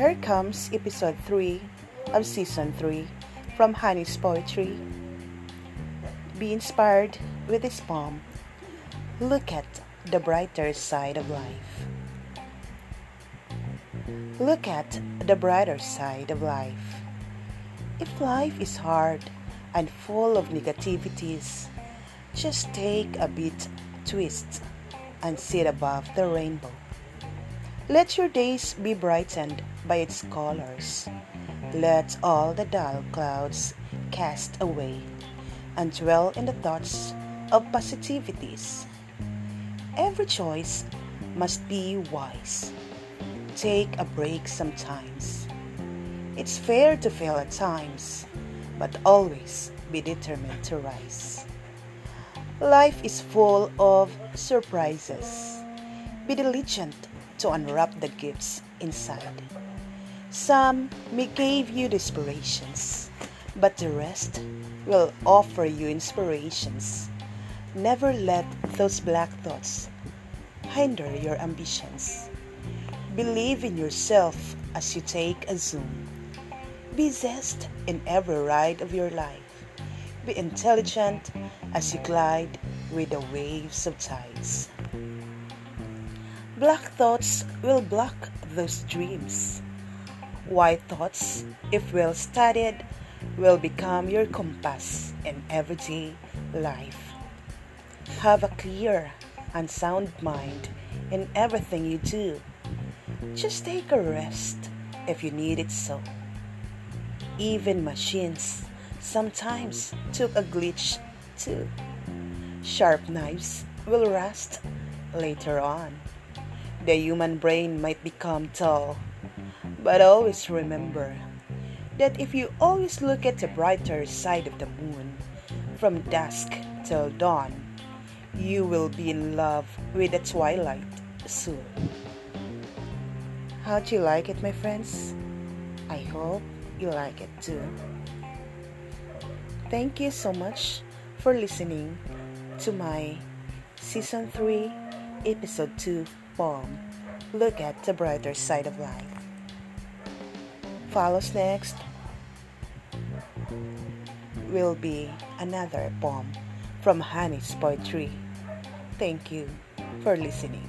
Here comes episode 3 of season 3 from Honey's Poetry. Be inspired with this poem. Look at the brighter side of life. Look at the brighter side of life. If life is hard and full of negativities, just take a bit twist and sit above the rainbow. Let your days be brightened by its colors. Let all the dull clouds cast away and dwell in the thoughts of positivities. Every choice must be wise. Take a break sometimes. It's fair to fail at times, but always be determined to rise. Life is full of surprises. Be diligent to unwrap the gifts inside. Some may give you inspirations, but the rest will offer you inspirations. Never let those black thoughts hinder your ambitions. Believe in yourself as you take a zoom. Be zest in every ride of your life. Be intelligent as you glide with the waves of tides. Black thoughts will block those dreams. White thoughts, if well studied, will become your compass in everyday life. Have a clear and sound mind in everything you do. Just take a rest if you need it so. Even machines sometimes took a glitch too. Sharp knives will rust later on. The human brain might become dull, but always remember that if you always look at the brighter side of the moon from dusk till dawn, you will be in love with the twilight soon. How do you like it, my friends? I hope you like it too. Thank you so much for listening to my season 3, episode 2 Look at the brighter side of life. Follows next will be another poem from Honey's Poetry. Thank you for listening.